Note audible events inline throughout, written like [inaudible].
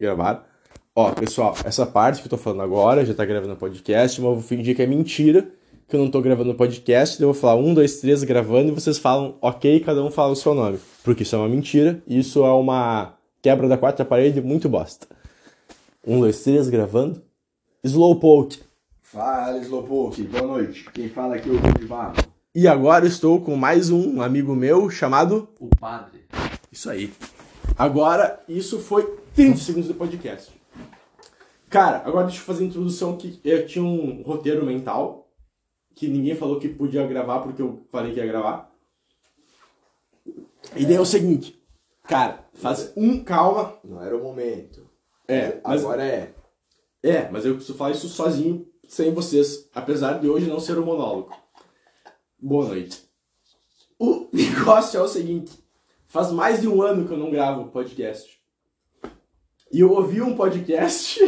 Gravar. Ó, pessoal, essa parte que eu tô falando agora já tá gravando podcast, mas eu vou fingir que é mentira, que eu não tô gravando podcast, daí eu vou falar um, dois, três gravando e vocês falam ok, cada um fala o seu nome. Porque isso é uma mentira, e isso é uma quebra da quarta parede muito bosta. Um, dois, três, gravando. Slowpoke. Fala, Slowpoke. Boa noite. Quem fala aqui é o Vivago. E agora estou com mais um amigo meu chamado. O padre. Isso aí. Agora, isso foi 30 segundos do podcast. Cara, agora deixa eu fazer a introdução que eu tinha um roteiro mental que ninguém falou que podia gravar porque eu falei que ia gravar. E daí é o seguinte, cara, faz um calma. Não era o momento. É, mas Agora é. É, mas eu preciso falar isso sozinho, sem vocês, apesar de hoje não ser um monólogo. Boa noite. O [laughs] negócio é o seguinte: faz mais de um ano que eu não gravo podcast. E eu ouvi um podcast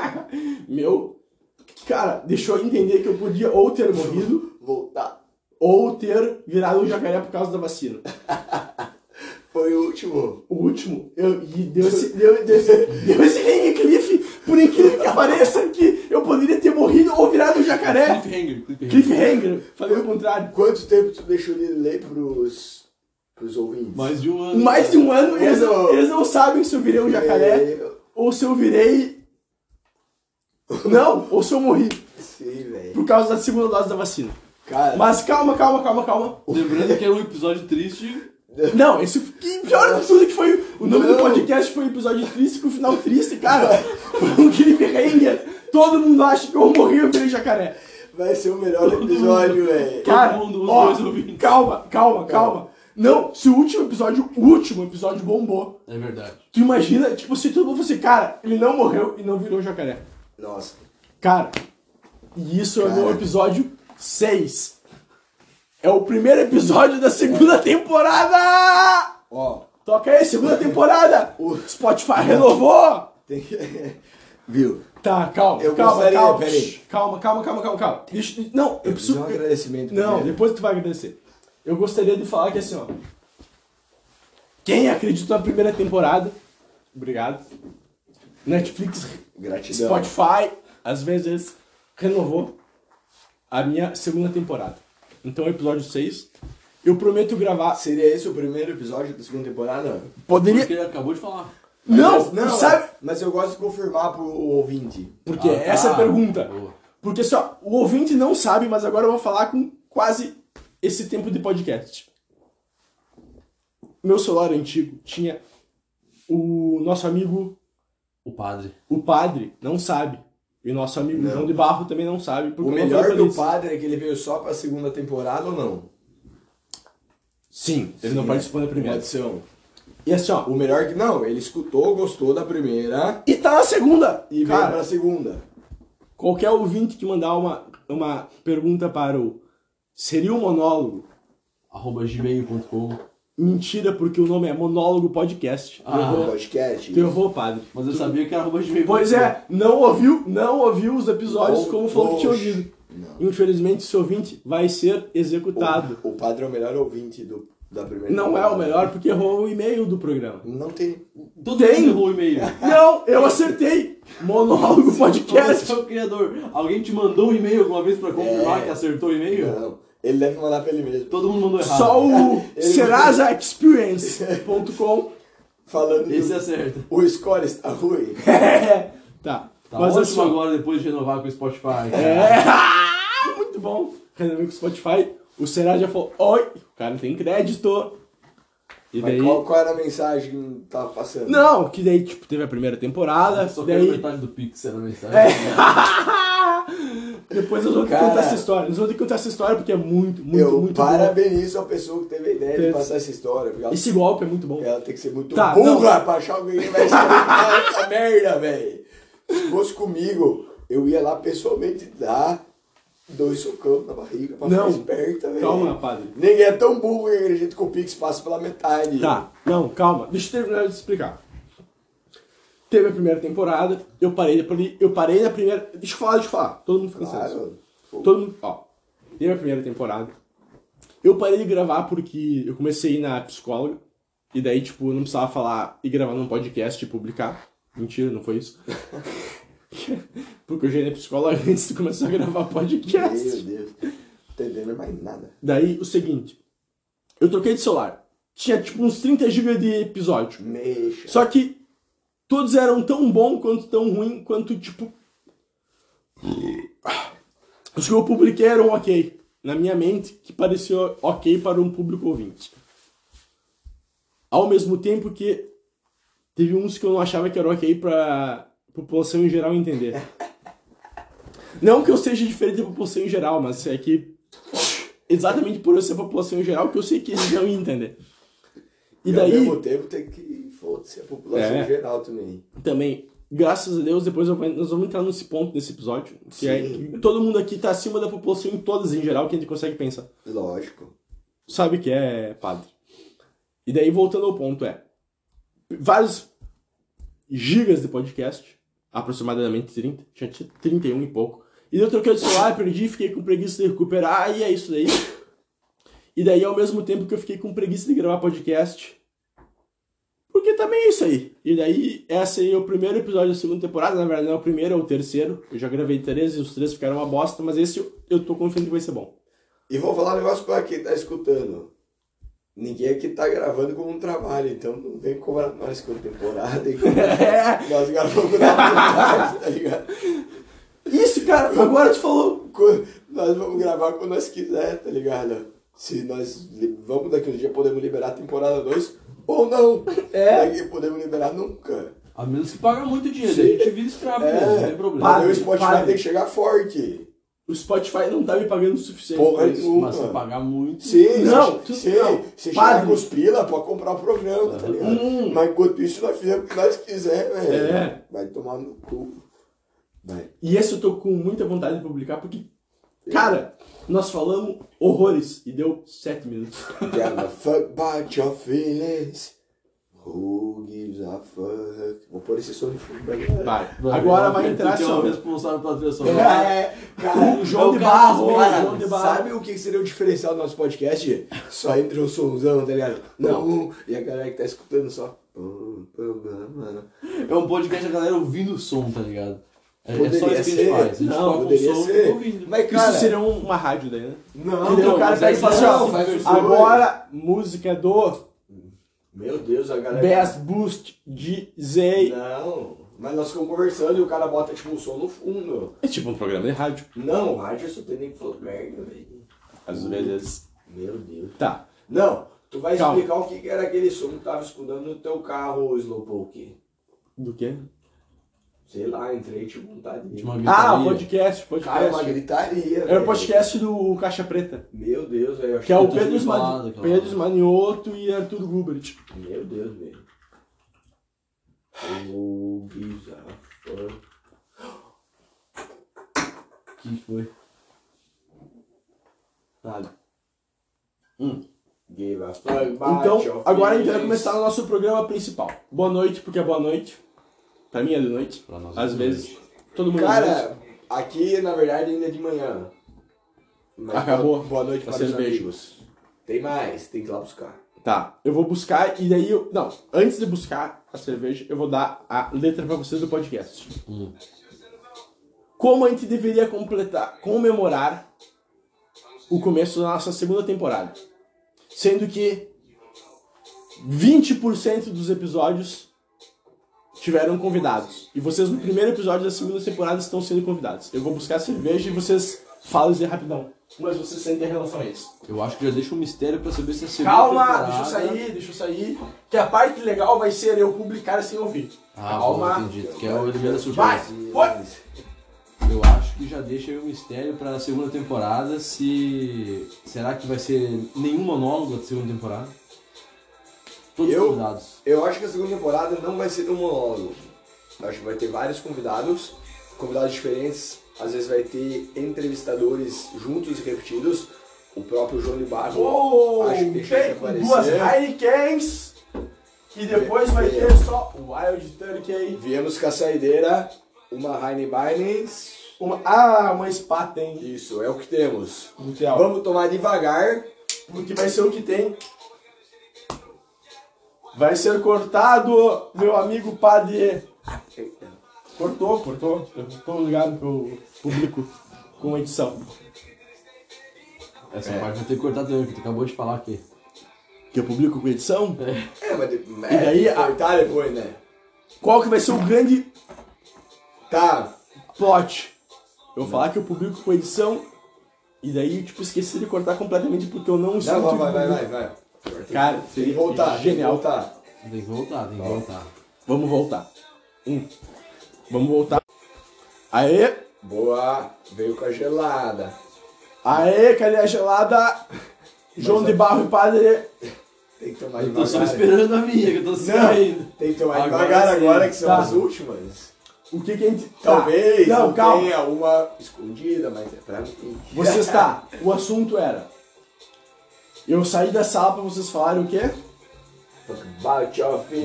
[laughs] meu, que, cara, deixou eu entender que eu podia ou ter morrido Voltar. ou ter virado um jacaré por causa da vacina. [laughs] Foi o último. O último, eu, e deu esse, deu, deu esse, deu esse hang cliff, por incrível que pareça, que eu poderia ter morrido ou virado um jacaré. Cliffhanger, cliffhanger. Cliffhanger, falei o contrário. Quanto tempo tu deixou de ler pros, pros ouvintes? Mais de um ano. Mais de um ano, eles não, eles não sabem se eu virei um jacaré Eu- ou se eu virei. Não, ou se eu morri Sim, velho. por causa da segunda dose da vacina. Cara, Mas calma, calma, calma, calma. Lembrando que é um episódio triste. Não, esse que pior de tudo que foi. O nome do Não. podcast foi episódio triste com o final triste, cara. [laughs] Foi um cliffhanger. Todo mundo acha que eu morri e eu virei jacaré. vai ser o melhor episódio, velho. Cara, mundo, os ó, dois ouvintes. calma, calma, calma. Não, se o último episódio, o último episódio bombou, É verdade. tu imagina, tipo, se todo mundo fosse, cara, ele não morreu e não virou jacaré. Nossa. Cara, e isso é o Cara. meu episódio 6. É o primeiro episódio da segunda temporada! Ó, Toca aí, segunda temporada! [laughs] O Spotify renovou! tem que. [laughs] Viu? Tá, calma, Eu calma, gostaria- calma. shh, Calma, calma, calma, calma, calma. Deixa, não, eu Eu preciso preciso. um agradecimento. Não, primeiro. depois tu vai agradecer. Eu gostaria de falar que assim, ó. Quem acreditou na primeira temporada, obrigado. Netflix, Gratidão. Spotify, às vezes renovou a minha segunda temporada. Então, episódio 6. Eu prometo gravar. Seria esse o primeiro episódio da segunda temporada? Poderia. Porque ele acabou de falar. Não, Não, sabe? Mas eu gosto de confirmar pro ouvinte. Porque Ah, tá. essa é a pergunta. Boa. Porque assim, ó, o ouvinte não sabe, mas agora eu vou falar com quase esse tempo de podcast. Meu celular antigo tinha o nosso amigo, O padre. o padre, não sabe. E o nosso amigo Não. João de Barro também não sabe. Porque O melhor do padre é que ele veio só pra segunda temporada ou não? Sim, ele Sim, não participou da primeira. Pode ser um. E assim, ó. O melhor que. Não, ele escutou, gostou da primeira E tá na segunda! e veio Cara, pra segunda. qualquer ouvinte que mandar uma, uma pergunta para o. Seria um monólogo? Arroba gmail.com. Mentira, porque o nome é Monólogo Podcast. Ah. errou, Podcast. tu errou, padre. Mas eu sabia que era arroba gmail.com. Pois é, não ouviu, não ouviu os episódios como falou que tinha ouvido. Não. Infelizmente, esse ouvinte vai ser executado. O, o padre é o melhor ouvinte do, da primeira Não é temporada. o melhor porque errou o e-mail do programa. Não tem. Todo Tem. mundo errou o e-mail. [laughs] Não, eu acertei. Monólogo Você Podcast. é o criador. Alguém te mandou um e-mail alguma vez pra confirmar É. que acertou o e-mail? Não. Ele deve mandar pra ele mesmo. Todo mundo mandou errado. Só o serajaexperience.com. [laughs] Falando Esse do- acerta. O score está ruim. [laughs] tá. Tá Mas ótimo assim, agora depois de renovar com o Spotify. É. [laughs] Muito bom. Renovei com o Spotify. O Será já falou: Oi, o cara tem crédito. E Mas daí. qual, qual era a mensagem que tava passando? Não, que daí, tipo, teve a primeira temporada. Só quero daí. metade do Pixel na mensagem. É. Depois nós vamos Cara. contar essa história. Nós vamos ter que contar essa história porque é muito, muito, eu muito bom. parabenizo a pessoa que teve a ideia Teve. de passar essa história. Ela, Esse golpe é muito bom. ela tem que ser muito Tá, burra pra achar alguém que vai escrever [laughs] essa merda, velho. Se fosse comigo, eu ia lá pessoalmente dar dois socão na barriga pra Não. ficar esperta, velho. Calma, padre. Ninguém é tão burro que acredita que o Pix passa pela metade. Tá, não, calma. Deixa eu terminar de explicar. Teve a primeira temporada, eu parei, depois eu parei na primeira. Deixa eu falar, deixa eu falar. Todo mundo fica. Claro. Todo mundo. Ó. Teve a primeira temporada. Eu parei de gravar porque eu comecei a ir na psicóloga. E daí, tipo, eu não precisava falar e gravar num podcast e publicar. Mentira, não foi isso. [laughs] Porque eu já era psicólogo antes de começar a gravar podcast. Meu Deus. Não entendendo mais nada. Daí, o seguinte. Eu troquei de celular. Tinha tipo uns 30 GB de episódio. Mexa. Só que todos eram tão bom quanto tão ruim quanto, tipo. Os que eu publiquei eram ok. Na minha mente, que parecia ok para um público ouvinte. Ao mesmo tempo que teve uns que eu não achava que eram ok pra população em geral entender. Não que eu seja diferente da população em geral, mas é que exatamente por eu ser população em geral que eu sei que eles não iam entender. E E daí ao mesmo tempo tem que foda-se a população É. em geral também. também, graças a Deus, depois vou- nós vamos entrar nesse ponto desse episódio, que é Sim. que todo mundo aqui tá acima da população em todas em geral que a gente consegue pensar. Lógico. Sabe que é padre. E daí, voltando ao ponto, é vários gigas de podcast, aproximadamente 30, tinha 31 e pouco. E daí eu troquei de celular, perdi, fiquei com preguiça de recuperar, e é isso daí. E daí, ao mesmo tempo que eu fiquei com preguiça de gravar podcast, porque também é isso aí. E daí, esse aí é o primeiro episódio da segunda temporada, na verdade não é o primeiro, é o terceiro. Eu já gravei três e os três ficaram uma bosta, mas esse eu, tô confiando que vai ser bom. E vou falar um negócio pra quem tá escutando. Ninguém aqui tá gravando como um trabalho, então não vem cobrar nós com temporada. e [laughs] É. nós gravamos na vontade, tá ligado? Isso, cara, agora tu falou. Nós vamos gravar quando nós quiser, tá ligado? Se nós vamos daqui um dia podemos liberar a temporada 2 ou não. É. Daqui podemos liberar nunca. A menos que paga muito dinheiro, Sim. a gente vira escravo mesmo, não tem problema. Mas o Spotify tem que chegar forte. O Spotify não tá me pagando o suficiente. Porra pra isso. Mas se pagar muito. Sim, Não, tu- sim, não. se chegar com os pila, pode comprar o programa, tá ligado? Hum. Mas enquanto isso, nós fizemos o que nós quiser, velho. É. Vai tomar no cu. Vai. E esse eu tô com muita vontade de publicar, porque, cara, nós falamos horrores e deu sete minutos. Give a fuck about your feelings. Who gives a fuck? Vou pôr esse som de fundo pra galera. Vai. Agora vai entrar que é só. o responsável pela trilha sonora. É, cara, O João é o de cara Barro, das Cara, João de Barro. sabe o que seria o diferencial do nosso podcast? Só entra um somzão, tá ligado? Não. E a galera que tá escutando só. É um podcast a galera ouvindo o som, tá ligado? É, é Poderia gente ser. Não, poderia ser. Mas, cara, Isso seria um- uma rádio daí, né? não, e daí o cara pega é e fala assim, ó, não, agora música do Meu Deus, a galera. Best Boost Zay. Não, mas nós ficamos conversando e o cara bota tipo um som no fundo. É tipo um programa de rádio. Não, rádio só tem nem que falar merda, velho. Às vezes. Meu Deus. Tá. Não, tu vai Calma. explicar o que que era aquele som que tava escutando no teu carro, Slowpoke. Do quê? Sei lá, entrei tipo vontade de. Uma Ah, o gritaria. podcast, Cara, é uma podcast. gritaria. Era o podcast do Caixa Preta. Meu Deus, velho. Que é o Pedro, daquela Pedro hora. Esmanioto e Arthur Gubert. Meu Deus, velho. Oh, bizarro. que foi? Nada. Give a fuck about Então, agora a gente vai começar o nosso programa principal. Boa noite, porque é boa noite. Pra mim é de noite. Pra nós é Às de vezes. noite. Todo mundo Cara, aqui na verdade ainda é de manhã. Mas Acabou Boa, boa noite para os cerveja. amigos. Tem mais, tem que ir lá buscar. Tá, eu vou buscar e daí eu. Não, antes de buscar a cerveja, eu vou dar a letra pra vocês do podcast. Hum. Como a gente deveria completar, comemorar o começo da nossa segunda temporada. Sendo que 20% dos episódios tiveram convidados. E vocês no primeiro episódio da segunda temporada estão sendo convidados. Eu vou buscar a cerveja e vocês falam isso rapidão. Mas vocês sentem em relação a isso. Eu acho que já deixa um mistério pra saber se é segunda Calma, temporada... deixa eu sair, deixa eu sair. Que a parte legal vai ser eu publicar sem ouvir. Ah, Calma. bom, entendi. Que é o elemento Vai! surpresa. Foi! Eu acho que já deixa aí um mistério pra segunda temporada se... Será que vai ser nenhum monólogo da segunda temporada? Todos Eu? convidados. Eu acho que a segunda temporada não vai ser um monólogo. Eu acho que vai ter vários convidados, convidados diferentes. Às vezes vai ter entrevistadores juntos e repetidos. O próprio João de Barro. Oh, acho que tem aparecer. duas Heinekens. E depois vai ter só o Wild Turkey. Viemos com a saideira, uma Heinebines. Uma, ah, uma Spa hein? Isso, é o que temos. Mundial. Vamos tomar devagar. Porque vai ser o que tem. Vai ser cortado, meu amigo padre Cortou, cortou. Eu tô ligado pro público com edição. Essa É. parte vai ter que cortar também, porque tu acabou de falar aqui. Que eu publico com edição? É, mas, de- mas E daí, é, a- cortar depois, né? Qual que vai ser o grande Tá, plot? Eu vou falar que eu publico com edição e daí, tipo, esqueci de cortar completamente porque eu não não, sinto vai, vai, vai, vai, vai. Cara, tem que voltar, tem que genial. voltar. Tem que voltar, tem que voltar. Vamos voltar. Um. Vamos voltar. Aê! Boa, veio com a gelada. Aê, cadê a gelada? João de Barro e Padre. Tem que tomar Eu tô só devagar. esperando a minha, que eu tô Não, saindo. tem que tomar Agora devagar sim. agora, que são Tá. as últimas. O que que a gente... Tá. Talvez Não, não, calma. tenha uma escondida, mas é pra mim. Você [laughs] está. O assunto era... Eu saí da sala pra vocês falarem o quê?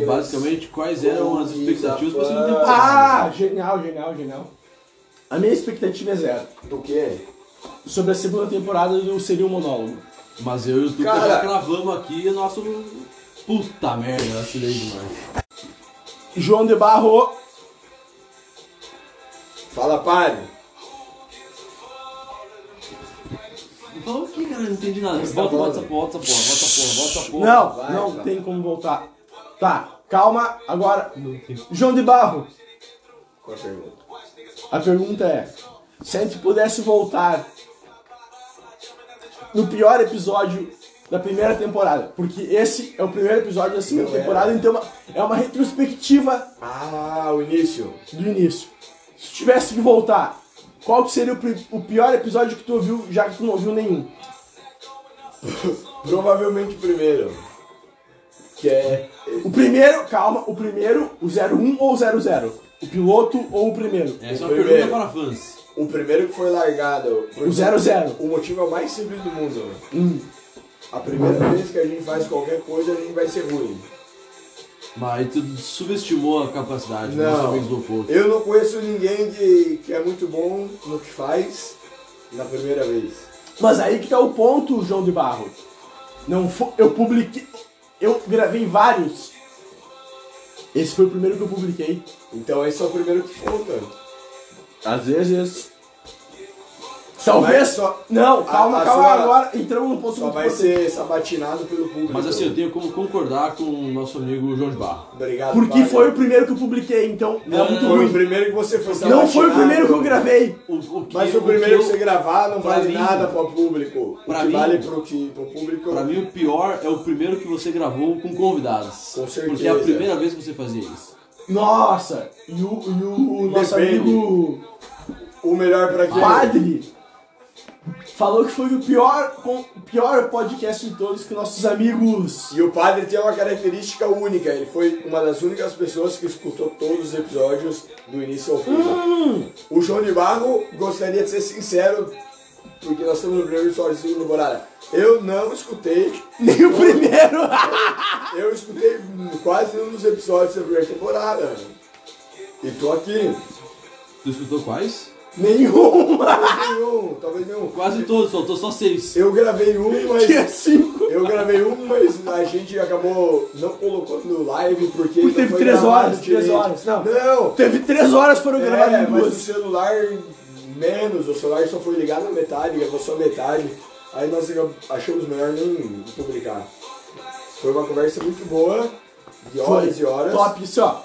Basicamente, quais eram as expectativas pra segunda Ah, temporada? Ah, genial, genial, genial. A minha expectativa é zero. Do quê? Sobre a segunda temporada do Seria um Monólogo. Mas eu e o Tuca Cara. já cravamos aqui o nosso. Puta merda, eu vacilei demais. João de Barro. Fala, padre. Cara? Não entendi nada. Tá Volta, volta volta volta volta porra. Não, vai, não vai. tem como voltar. Tá, calma. Agora. João de Barro. Qual a pergunta? A pergunta é: se a gente pudesse voltar no pior episódio da primeira temporada, porque esse é o primeiro episódio da segunda Não é. temporada, então é uma- é uma retrospectiva Ah, o início. do início. Se tivesse que voltar, qual que seria o, o pior episódio que tu ouviu, já que tu não ouviu nenhum? [laughs] Provavelmente o primeiro. Que é. O primeiro, calma, o primeiro, o 01 ou o 00? O piloto ou o primeiro? Essa é O uma primeiro. pergunta para fãs. O primeiro que foi largado. O 00. O motivo é o mais simples do mundo. Hum. A primeira vez que a gente faz qualquer coisa, a gente vai ser ruim. Mas tu subestimou a capacidade dos Não. amigos do oposto. Eu não conheço ninguém que, que é muito bom no que faz na primeira vez. Mas aí que tá o ponto, João de Barro. Não foi, eu publiquei, eu gravei vários. Esse foi o primeiro que eu publiquei. Então esse é o primeiro que conta. Às vezes. Talvez só- Não, calma, a calma sua- agora. Entramos no ponto Só muito vai importante. ser sabatinado pelo público. Mas assim, eu tenho como concordar com o nosso amigo João de Barro. Obrigado, Porque foi o primeiro que eu publiquei, então Não, é muito não, Foi ruim. o primeiro que você foi Não sabatinado. foi o primeiro que eu gravei. O, o que, Mas o que primeiro que eu- você gravar não pra vale mim- nada pro público. pra o que mim- vale pro, que, pro público. Pra mim, o pior é o primeiro que você gravou com convidados. Com certeza. Porque é a primeira vez que você fazia isso. Nossa, e o, e o nosso amigo O melhor pra quê? Padre falou que foi o pior, o pior podcast de todos que nossos amigos. E o padre tem uma característica única. Ele foi uma das únicas pessoas que escutou todos os episódios do início ao fim. Hum, O João de Barro gostaria de ser sincero, porque nós estamos no primeiro episódio da segunda temporada. Eu não escutei, [laughs] nem o primeiro. [laughs] eu escutei quase um dos episódios da primeira temporada. E tô aqui. Tu escutou quais? Nenhuma. Talvez nenhum, talvez nenhum. Quase todos, faltou só seis. Eu gravei um, [laughs] mas. É cinco. Eu gravei um, mas a gente acabou não colocando no live porque. Porque não teve foi três horas, três horas, não. Não! Teve três horas para eu gravar É, em mas o duas. celular menos, o celular só foi ligado na metade, gravou só metade. Aí nós achamos melhor nem publicar. Foi uma conversa muito boa, de horas e horas. Top, isso ó.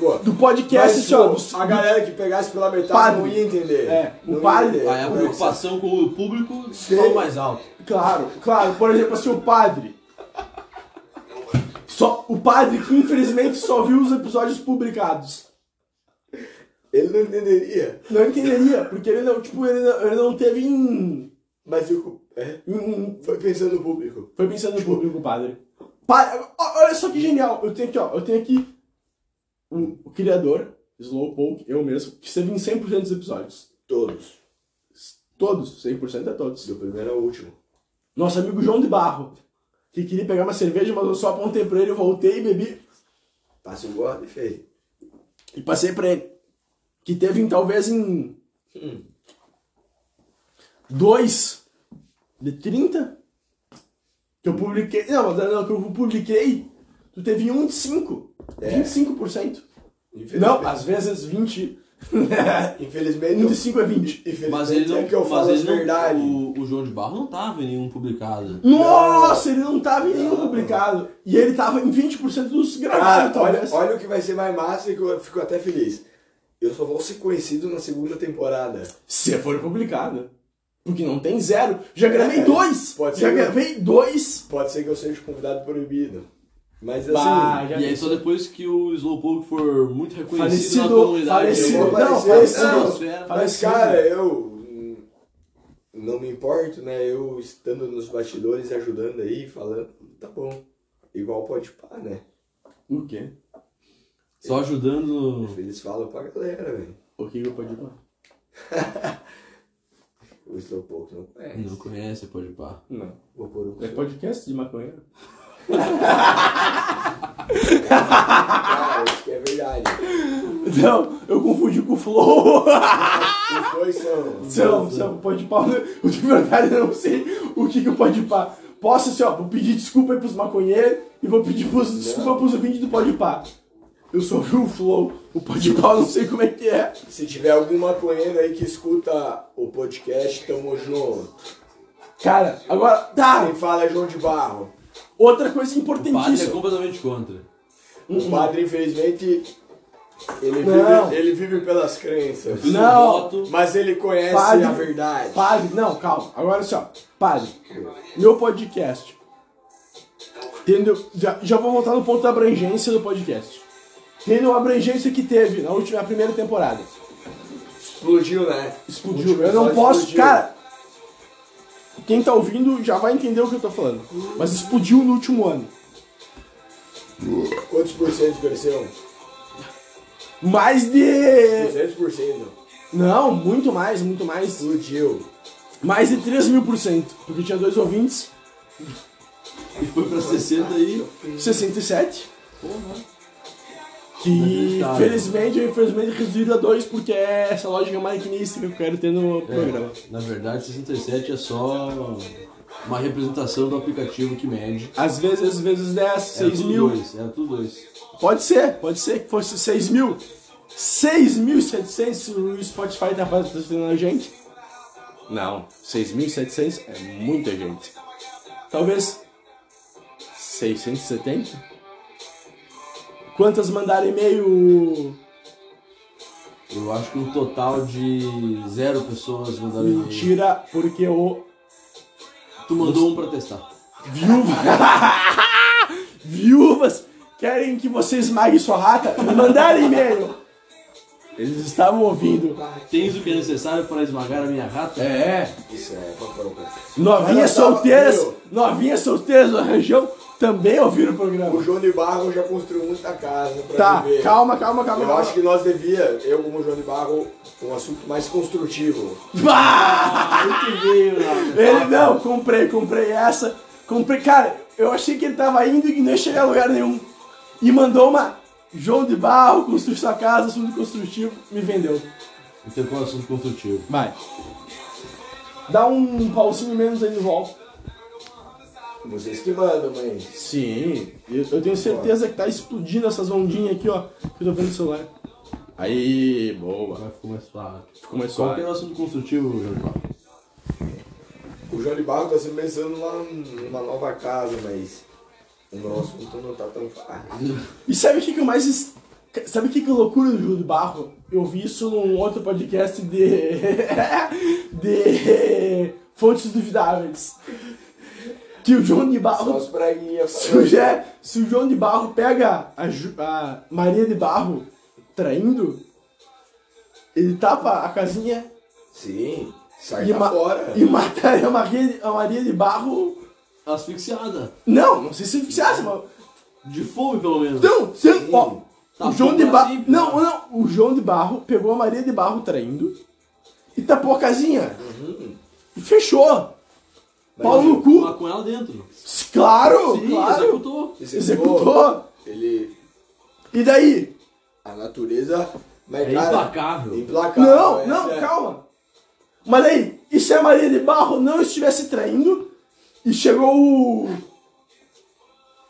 Boa. Do podcast, Mas, pô, do- a galera que pegasse pela metade Padre. não ia entender. É, o padre- entender. Aí a preocupação com o público falou mais alto. Claro, claro. Por exemplo, assim, o padre. Só, o padre que infelizmente só viu os episódios publicados. Ele não entenderia. Não entenderia, porque ele não, tipo, ele não, ele não teve em, Mas eu, é, foi pensando no público. Foi pensando no público, padre. Pa- ó, olha só que genial. Eu tenho aqui, ó. Eu tenho aqui um- o criador, Slowpoke, eu mesmo, que esteve em 100% dos episódios. Todos. Todos, 100% é todos. Do primeiro ao último. Nosso amigo João de Barro, que queria pegar uma cerveja, mas eu só apontei pra ele, eu voltei e bebi Passa o gordo e feio. e passei pra ele. Que teve em, talvez em. Dois de 30 que eu publiquei. Não, mas não, que eu publiquei, tu teve um de 5. É. 25%. Infelizmente, Não, às vezes 20. [laughs] infelizmente, 25 é 20. infelizmente Mas ele não. é que eu mas falo ele as não- verdades. o, o João de Barro não tava em nenhum publicado. Nossa, ele não tava em nenhum Não. publicado. E ele tava em 20% dos Cara, gravados, olha, talvez. olha o que vai ser mais massa e que eu fico até feliz. Eu só vou ser conhecido na segunda temporada. Se for publicado. Porque não tem zero. Já gravei É, dois. pode Já ser. gravei dois. Pode ser que eu seja convidado proibido. Mas assim, Bah, E aí só depois que o Slowpoke for muito reconhecido Falecido, na comunidade. falecido. eu vou Não, falecido. não, Podosfera. Mas, cara, eu não me importo, né? Eu estando nos bastidores, ajudando aí, falando, tá bom. Igual pode pá, né? O quê? Só ajudando. Eles falam pra galera, velho. O que eu pode falar? [laughs] O Slowpoke não conhece. Não conhece, pode pá. Não. Vou pôr um É podcast de maconheiro. Isso é verdade. Não, eu confundi com o Flow. Os dois são. [laughs] São, são, pode pá. Eu de verdade não sei o que que eu pode pá. Posso assim, ó, vou pedir desculpa aí pros maconheiros e vou pedir pros, desculpa pros ouvintes do Pode Pá. Eu só vi o Flow, o Pode Pá eu não sei como é que é. Se tiver algum maconheiro aí que escuta o podcast, tamo junto. Cara, agora, tá, Quem fala é João de Barro. Outra coisa O padre é importantíssima. completamente contra. O padre, infelizmente, ele Não. vive, ele vive pelas crenças. Não. voto. Mas ele conhece Padre. a verdade. Padre, não, calma. Agora assim, ó. Padre, meu podcast. Entendeu? Já, já vou voltar no ponto da abrangência do podcast. Tendo a abrangência que teve na última, na primeira temporada. Explodiu, né? Explodiu. Eu não posso. explodiu. Cara, quem tá ouvindo já vai entender o que eu tô falando. Mas explodiu no último ano. Quantos por cento cresceu? Mais de. 200%. Não, muito mais, muito mais. Explodiu. Mais de 3 mil por cento. Porque tinha dois ouvintes. E foi pra 60 aí. 67. Porra. Que felizmente ou infelizmente reduzido a dois, porque é essa lógica maquinística que eu quero ter no programa. É, na verdade, 67 é só uma representação do aplicativo que mede. Às vezes, vezes 10, Era 6 tudo mil. dois, era tudo dois. Pode ser, pode ser que fosse 6 mil. 6.700 se o Spotify tá patrocinando a gente. Não, 6.700 é muita gente. Talvez 670? Quantas mandaram e-mail? Eu acho que um total de zero pessoas mandaram e-mail. Mentira, porque o Tu mandou um pra testar. Viúva. [laughs] Viúvas querem que você esmague sua rata? Me mandaram e-mail. Eles estavam ouvindo. Tens o que é necessário para esmagar a minha rata? É. Isso é papel. Novinhas Ela tava- solteiras, Meu. novinhas solteiras da região também ouviram o O programa. João de Barro já construiu muita casa pra Tá, viver. calma, calma, calma. Eu calma. acho que nós devia, eu como João de Barro, um assunto mais construtivo. [laughs] Bah! Ele não, comprei, comprei essa. Comprei, cara, eu achei que ele tava indo e não ia chegar a lugar nenhum. E mandou uma João de Barro, construir sua casa, assunto construtivo, me vendeu. Então qual é o assunto construtivo? Vai. Dá um pauzinho menos aí de volta. Vocês que mandam, mãe. Sim, eu, eu tenho certeza que tá explodindo essas ondinhas aqui, ó, que eu tô vendo no celular. Aí, boa. Vai ficar mais suave. Ficou mais Qual que é o assunto construtivo, Jorge Paulo? O João de Barro tá se pensando lá numa nova casa, mas o nosso assunto não tá tão fácil. E sabe o que que eu mais... Sabe o que que é loucura do Júlio de Barro? Eu vi isso num outro podcast de... [laughs] de... Fontes duvidáveis. Que o João de Só Barro. Se o, Jé- se o João de Barro pega a, Ju- a Maria de Barro traindo, ele tapa a casinha Sim, sai e, ma fora. e mata a Maria, a Maria de Barro. Asfixiada. Não, não sei se fixasse, mas. De fome, pelo menos. Não, se, ó, Tá o João de Barro. Não, não, o João de Barro pegou a Maria de Barro traindo e tapou a casinha. E fechou. Pau no cu. Mas com ela dentro. Claro, Sim, claro. executou. Executou. Ele. E daí? A natureza. Mas, É cara, implacável. Implacável. Não, não, é- calma. Mas aí, e se a Maria de Barro não estivesse traindo e chegou o.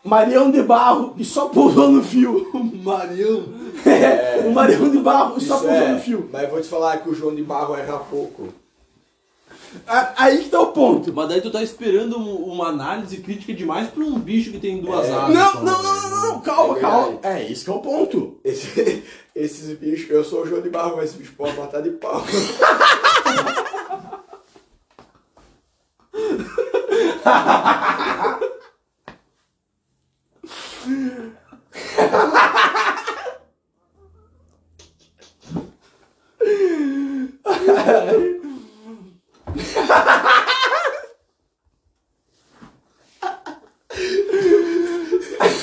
Marião de Barro e só pousou no fio. [laughs] Marião. É, o Marião de Barro e só pousou é, no fio. Mas vou te falar que o João de Barro erra pouco. Aí que tá o ponto. Mas daí tu tá esperando um- uma análise crítica demais pra um bicho que tem duas É. asas. Não, não, não, não, não, calma, É calma. É, isso que é o ponto. Esse- [laughs] esses bichos, eu sou o João de Barro, mas esse bicho pode matar de pau. [laughs]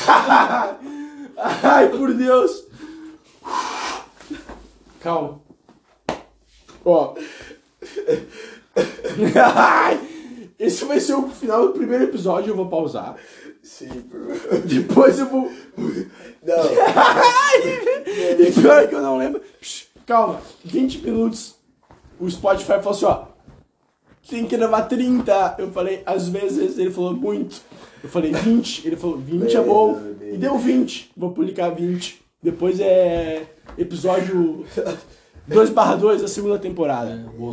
[laughs] Ai, por Deus. Calma. Ó. Ai, Esse vai ser o final do primeiro episódio, eu vou pausar. Sim, por... [laughs] Depois eu vou. Não, E pior que eu não lembro. Calma, 20 minutos. O Spotify falou assim, ó. Tem que gravar 30. Eu falei, às vezes, ele falou muito. Eu falei 20. Ele falou, 20 é bom. E deu 20. Vou publicar 20. Depois é episódio 2 barra 2 da segunda temporada. Vou